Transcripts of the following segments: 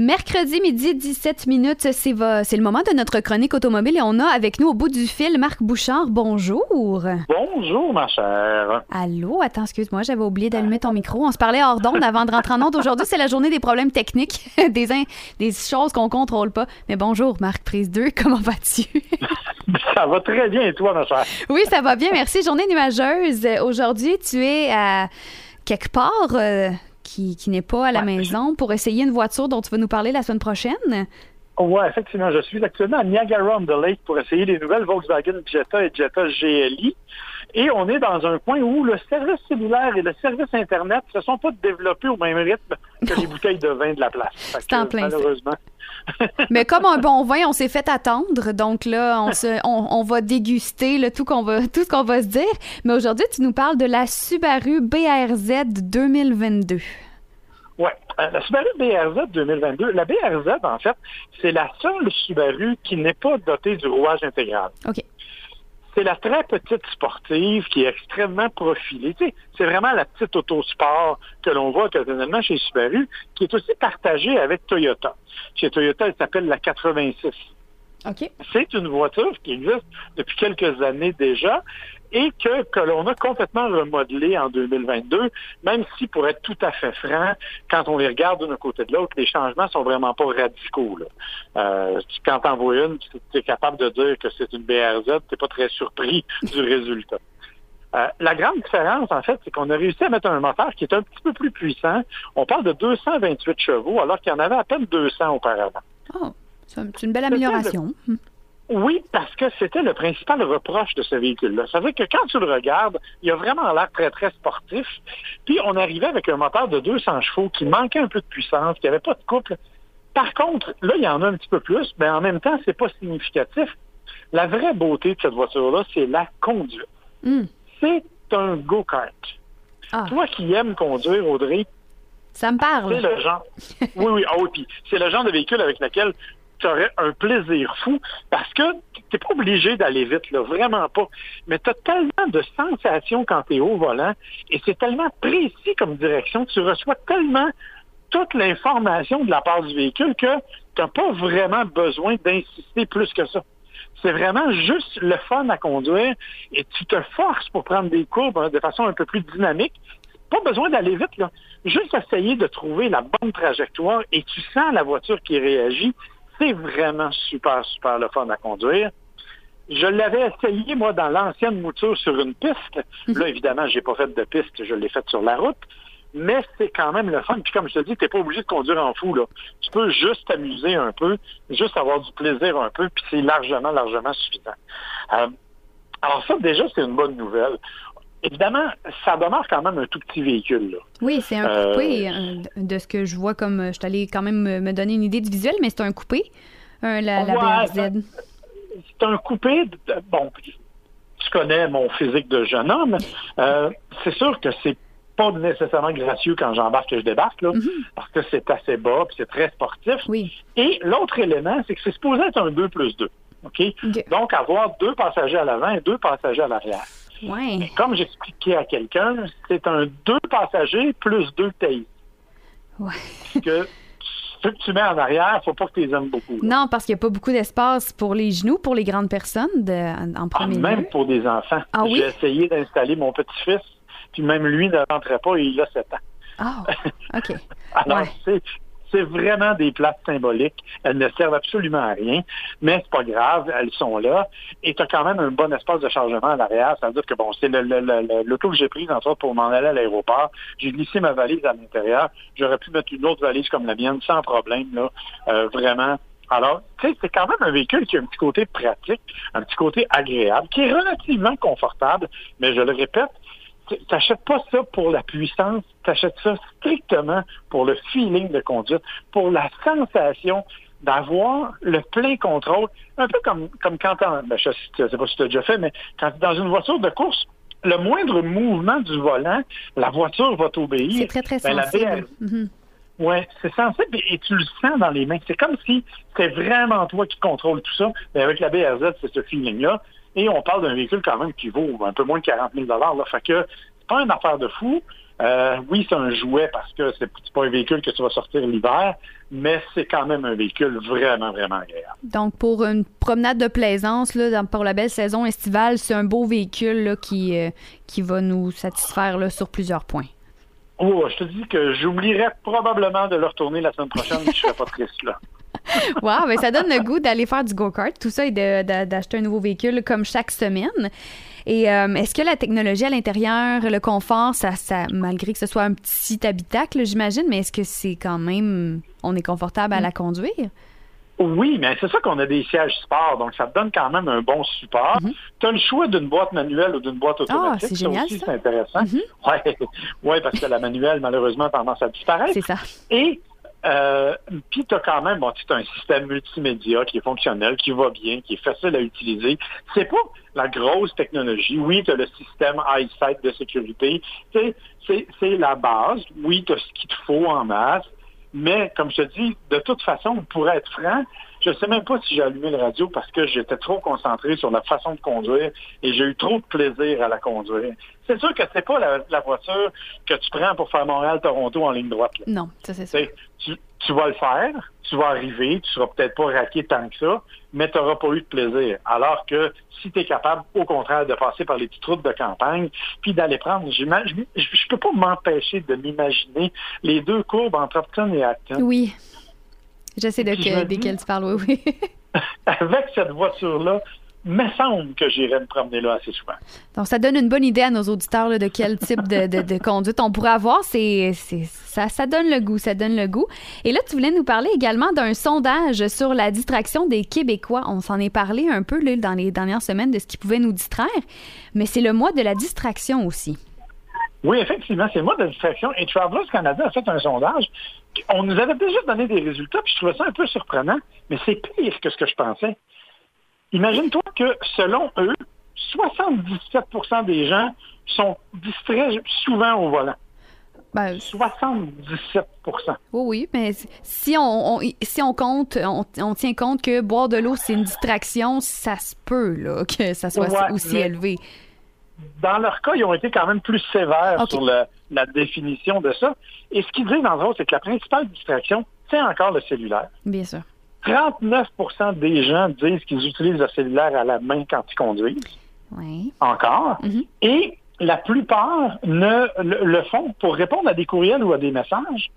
Mercredi midi 17 minutes, c'est le moment de notre chronique automobile et on a avec nous au bout du fil Marc Bouchard. Bonjour. Bonjour ma chère. Allô, attends, excuse-moi, j'avais oublié d'allumer ton micro. On se parlait hors d'onde avant de rentrer en onde. Aujourd'hui, c'est la journée des problèmes techniques, des, des choses qu'on contrôle pas. Mais bonjour Marc Prise 2, comment vas-tu? ça va très bien et toi ma chère? Oui, ça va bien, merci. Journée nuageuse. Aujourd'hui, tu es à quelque part euh, qui, n'est pas à la maison pour essayer une voiture dont tu vas nous parler la semaine prochaine? Oui, effectivement. Je suis actuellement à Niagara-on-the-Lake pour essayer les nouvelles Volkswagen Jetta et Jetta GLI. Et on est dans un point où le service cellulaire et le service Internet ne se sont pas développés au même rythme que les bouteilles de vin de la place. C'est en plein Malheureusement. Mais comme un bon vin, on s'est fait attendre. Donc là, on, se, on, va déguster tout, qu'on va, tout ce qu'on va se dire. Mais aujourd'hui, tu nous parles de la Subaru BRZ 2022. Oui, la Subaru BRZ 2022, la BRZ, en fait, c'est la seule Subaru qui n'est pas dotée du rouage intégral. OK c'est la très petite sportive qui est extrêmement profilée. c'est vraiment la petite autosport que l'on voit occasionnellement chez Subaru, qui est aussi partagée avec Toyota. Chez Toyota, elle s'appelle la 86. C'est une voiture qui existe depuis quelques années déjà et que, que l'on a complètement remodelé en 2022, même si, pour être tout à fait franc, quand on les regarde d'un côté de l'autre, les changements sont vraiment pas radicaux. Là. Euh, quand t'en vois une, tu es capable de dire que c'est une BRZ, t'es pas très surpris du résultat. Euh, la grande différence, en fait, c'est qu'on a réussi à mettre un moteur qui est un petit peu plus puissant. On parle de 228 chevaux, alors qu'il y en avait à peine 200 auparavant. Oh. C'est une belle amélioration. Oui, parce que c'était le principal reproche de ce véhicule-là. Ça veut dire que quand tu le regardes, il a vraiment l'air très, très sportif. Puis on arrivait avec un moteur de 200 chevaux qui manquait un peu de puissance, qui n'avait pas de couple. Par contre, là, il y en a un petit peu plus, mais en même temps, c'est pas significatif. La vraie beauté de cette voiture-là, c'est la conduite. Hmm. C'est un go-kart. Ah. Toi qui aimes conduire, Audrey, ça me parle. C'est le genre. oui, oui, ah oui, c'est le genre de véhicule avec lequel tu aurais un plaisir fou parce que tu n'es pas obligé d'aller vite, là, vraiment pas. Mais tu as tellement de sensations quand tu es au volant et c'est tellement précis comme direction, tu reçois tellement toute l'information de la part du véhicule que tu n'as pas vraiment besoin d'insister plus que ça. C'est vraiment juste le fun à conduire et tu te forces pour prendre des courbes hein, de façon un peu plus dynamique. Pas besoin d'aller vite, là. Juste essayer de trouver la bonne trajectoire et tu sens la voiture qui réagit c'est vraiment super, super le fun à conduire. Je l'avais essayé, moi, dans l'ancienne mouture sur une piste. Mhm. Là, évidemment, j'ai pas fait de piste, je l'ai faite sur la route. Mais c'est quand même le fun. Puis comme je te dis, t'es pas obligé de conduire en fou, là. Tu peux juste t'amuser un peu, juste avoir du plaisir un peu, puis c'est largement, largement suffisant. Euh, alors ça, déjà, c'est une bonne nouvelle. Évidemment, ça demeure quand même un tout petit véhicule. Là. Oui, c'est un euh, coupé euh, de ce que je vois comme. Je t'allais quand même me donner une idée du visuel, mais c'est un coupé, la, BRZ. C'est un coupé. Bon, tu connais mon physique de jeune homme. Euh, c'est sûr que c'est pas nécessairement gracieux quand j'embarque et je débarque, là, mm-hmm. parce que c'est assez bas puis c'est très sportif. Oui. Et l'autre élément, c'est que c'est supposé être un 2 plus 2. OK? Donc, avoir deux passagers à l'avant et deux passagers à l'arrière. Ouais. comme j'expliquais à quelqu'un, c'est un deux passagers plus deux tailles. Ouais. que ce que tu mets en arrière, faut pas que tu les aimes beaucoup. Non, parce qu'il n'y a pas beaucoup d'espace pour les genoux, pour les grandes personnes de, en premier ah, Même pour des enfants. Ah, J'ai essayé d'installer mon petit-fils, puis même lui ne rentrait pas et il a 7 ans. Ah, OK. Alors, c'est c'est vraiment des places symboliques. Elles ne servent absolument à rien, mais c'est pas grave, elles sont là. Et tu as quand même un bon espace de chargement à l'arrière. Ça veut dire que bon, c'est l'auto que j'ai prise entre autres pour m'en aller à l'aéroport. J'ai glissé ma valise à l'intérieur. J'aurais pu mettre une autre valise comme la mienne sans problème, là. Euh, vraiment. Alors, tu sais, c'est quand même un véhicule qui a un petit côté pratique, un petit côté agréable, qui est relativement confortable, mais je le répète, t'achètes pas ça pour la puissance, t'achètes ça strictement pour le feeling de conduite, pour la sensation d'avoir le plein contrôle, un peu comme, comme quand ben, je sais pas si tu as déjà fait, mais quand tu es dans une voiture de course, le moindre mouvement du volant, la voiture va t'obéir. C'est très, très ben, sensible. Oui, c'est sensible et tu le sens dans les mains. C'est comme si c'était vraiment toi qui contrôle tout ça. Mais avec la BRZ, c'est ce feeling-là. Et on parle d'un véhicule quand même qui vaut un peu moins de 40 000 là. Fait que c'est pas une affaire de fou, Euh, oui, c'est un jouet parce que c'est pas un véhicule que tu vas sortir l'hiver, mais c'est quand même un véhicule vraiment, vraiment agréable. Donc, pour une promenade de plaisance, là, pour la belle saison estivale, c'est un beau véhicule qui, euh, qui va nous satisfaire là, sur plusieurs points. Oh, je te dis que j'oublierais probablement de le retourner la semaine prochaine, mais je serais pas triste là. wow, mais ça donne le goût d'aller faire du go-kart, tout ça, et d'acheter un nouveau véhicule comme chaque semaine. Et euh, est-ce que la technologie à l'intérieur, le confort, ça, ça, malgré que ce soit un petit habitacle, j'imagine, mais est-ce que c'est quand même, on est confortable à la conduire? Oui, mais c'est ça qu'on a des sièges sport, donc ça te donne quand même un bon support. Mhm. Tu as le choix d'une boîte manuelle ou d'une boîte ah, automatique. Ah, c'est génial, aussi, c'est intéressant. Mhm. Oui, ouais, parce que la manuelle, malheureusement, a tendance à disparaître. C'est ça. Et euh, puis tu as quand même bon, as un système multimédia qui est fonctionnel, qui va bien, qui est facile à utiliser. C'est pas la grosse technologie. Oui, tu as le système EyeSight de sécurité. C'est la base. Oui, tu as ce qu'il te faut en masse. Mais, comme je te dis, de toute façon, pour être franc, je ne sais même pas si j'ai allumé le radio parce que j'étais trop concentré sur la façon de conduire et j'ai eu trop de plaisir à la conduire. C'est sûr que c'est pas la, voiture que tu prends pour faire Montréal-Toronto en ligne droite. Non, ça c'est ça. Tu, vas le faire, tu vas arriver, tu seras peut-être pas raqué tant que ça, mais tu n'auras pas eu de plaisir. Alors que si tu es capable, au contraire, de passer par les petites routes de campagne, puis d'aller prendre, je ne peux pas m'empêcher de m'imaginer les deux courbes entre Upton et Acton. Oui. Je sais de desquels tu parles, oui, oui. avec cette voiture-là, me semble que j'irai me promener là assez souvent. Donc, ça donne une bonne idée à nos auditeurs de quel type de, conduite on pourrait avoir. C'est, ça, ça donne le goût, ça donne le goût. Et là, tu voulais nous parler également d'un sondage sur la distraction des Québécois. On s'en est parlé un peu là, dans les dernières semaines de ce qui pouvait nous distraire, mais c'est le mois de la distraction aussi. Oui, effectivement, c'est le mois de la distraction. Et Travelers Canada a fait un sondage on nous avait déjà donné des résultats, puis je trouvais ça un peu surprenant, mais c'est pire que ce que je pensais. Imagine-toi que, selon eux, 77% des gens sont distraits souvent au volant. 77 ben, Oui, oui, mais si on, si on compte, on, tient compte que boire de l'eau, c'est une distraction, ça se peut là, que ça soit aussi élevé dans leur cas, ils ont été quand même plus sévères sur la définition de ça. Et ce qu'ils disent, dans le c'est que la principale distraction, c'est encore le cellulaire. Bien sûr. 39% des gens disent qu'ils utilisent le cellulaire à la main quand ils conduisent. Oui. Encore. Mm-hmm. Et la plupart ne le, font pour répondre à des courriels ou à des messages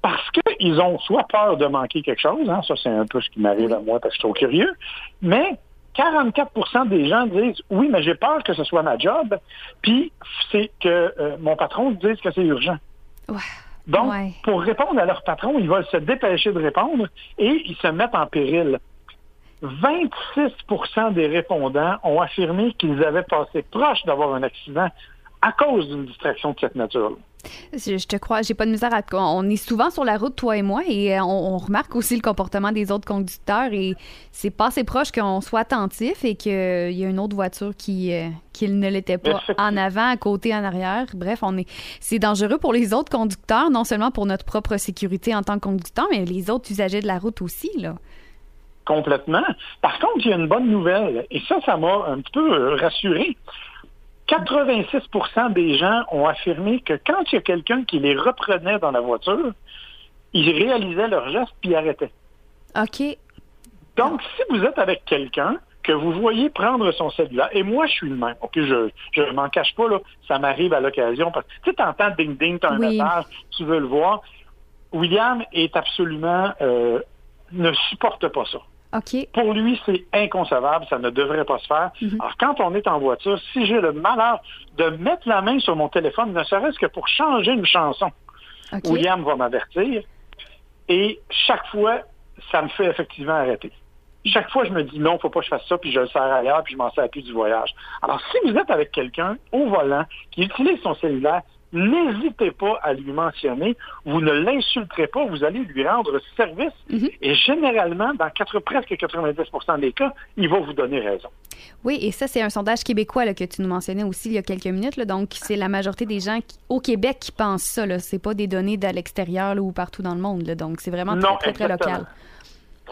parce qu'ils ont soit peur de manquer quelque chose, hein, ça c'est un peu ce qui m'arrive à moi parce que je suis trop curieux, mais 44% des gens disent oui, mais j'ai peur que ce soit ma job, puis c'est que euh, mon patron dise que c'est urgent. Donc, pour répondre à leur patron, ils veulent se dépêcher de répondre et ils se mettent en péril. 26% des répondants ont affirmé qu'ils avaient passé proche d'avoir un accident à cause d'une distraction de cette nature-là. Je, te crois, j'ai pas de misère à. On est souvent sur la route, toi et moi, et euh, on, remarque aussi le comportement des autres conducteurs. Et c'est pas assez proche qu'on soit attentif et qu'il y a une autre voiture qui, euh, ne l'était pas en avant, à côté, en arrière. Bref, on est. C'est dangereux pour les autres conducteurs, non seulement pour notre propre sécurité en tant que conducteur, mais les autres usagers de la route aussi, là. Complètement. Par contre, il y a une bonne nouvelle, et ça, ça m'a un petit peu euh, rassuré. 86% des gens ont affirmé que quand il y a quelqu'un qui les reprenait dans la voiture, ils réalisaient leur geste puis arrêtaient. OK. Donc, si vous êtes avec quelqu'un que vous voyez prendre son cellulaire, et moi, je suis le même. OK, je ne m'en cache pas, là, ça m'arrive à l'occasion. Parce que tu entends ding-ding, tu as un message, tu veux le voir. William est absolument... Euh, ne supporte pas ça. Pour lui, c'est inconcevable, ça ne devrait pas se faire. Mhm. Alors, quand on est en voiture, si j'ai le malheur de mettre la main sur mon téléphone, ne serait-ce que pour changer une chanson, William va m'avertir. Et chaque fois, ça me fait effectivement arrêter. Chaque fois, je me dis non, faut pas que je fasse ça, puis je le sers ailleurs, puis je m'en sers plus du voyage. Alors, si vous êtes avec quelqu'un au volant qui utilise son cellulaire, n'hésitez pas à lui mentionner. Vous ne l'insulterez pas, vous allez lui rendre service. Mhm. Et généralement, dans presque 90% des cas, il va vous donner raison. Oui, et ça, c'est un sondage québécois là, que tu nous mentionnais aussi il y a quelques minutes. donc, c'est la majorité des gens au Québec qui pensent ça. Ce n'est pas des données de l'extérieur ou partout dans le monde. donc, c'est vraiment très, très, local.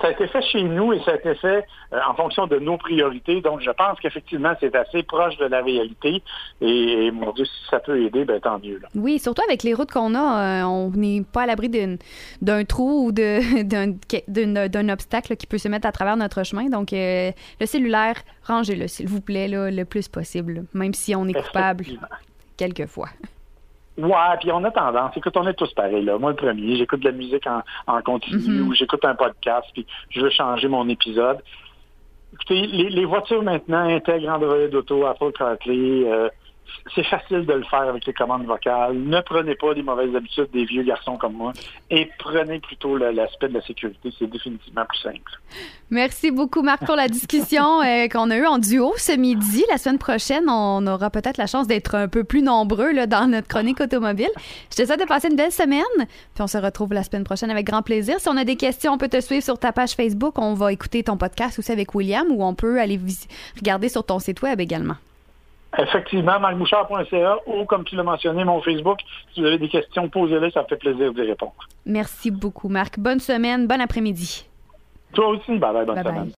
Ça a été fait chez nous et ça a été fait euh, en fonction de nos priorités. Donc, je pense qu'effectivement, c'est assez proche de la réalité. Et, mon Dieu, si ça peut aider, ben, tant mieux. Oui, surtout avec les routes qu'on a, euh, on n'est pas à l'abri d'un trou ou d'un obstacle qui peut se mettre à travers notre chemin. Donc, euh, le cellulaire, rangez-le, s'il vous plaît, le plus possible, même si on est coupable quelquefois. Ouais, puis on a tendance. Écoute, on est tous pareils. Là. Moi, le premier, j'écoute de la musique en, continu mm-hmm. ou j'écoute un podcast, puis je veux changer mon épisode. Écoutez, les, voitures maintenant intègrent Android Auto, Apple CarPlay. Euh, c'est facile de le faire avec les commandes vocales. Ne prenez pas les mauvaises habitudes des vieux garçons comme moi et prenez plutôt l'aspect de la sécurité. C'est définitivement plus simple. Merci beaucoup, Marc, pour la discussion euh, qu'on a eue en duo ce midi. La semaine prochaine, on aura peut-être la chance d'être un peu plus nombreux là, dans notre chronique automobile. Je te souhaite de passer une belle semaine, puis on se retrouve la semaine prochaine avec grand plaisir. Si on a des questions, on peut te suivre sur ta page Facebook. On va écouter ton podcast aussi avec William ou on peut aller regarder sur ton site web également. Effectivement, marcbouchard.ca ou, comme tu l'as mentionné, mon Facebook. Si vous avez des questions, posez-les, ça me fait plaisir d'y répondre. Merci beaucoup, Marc. Bonne semaine, bon après-midi. Toi aussi, bye bye, bonne semaine.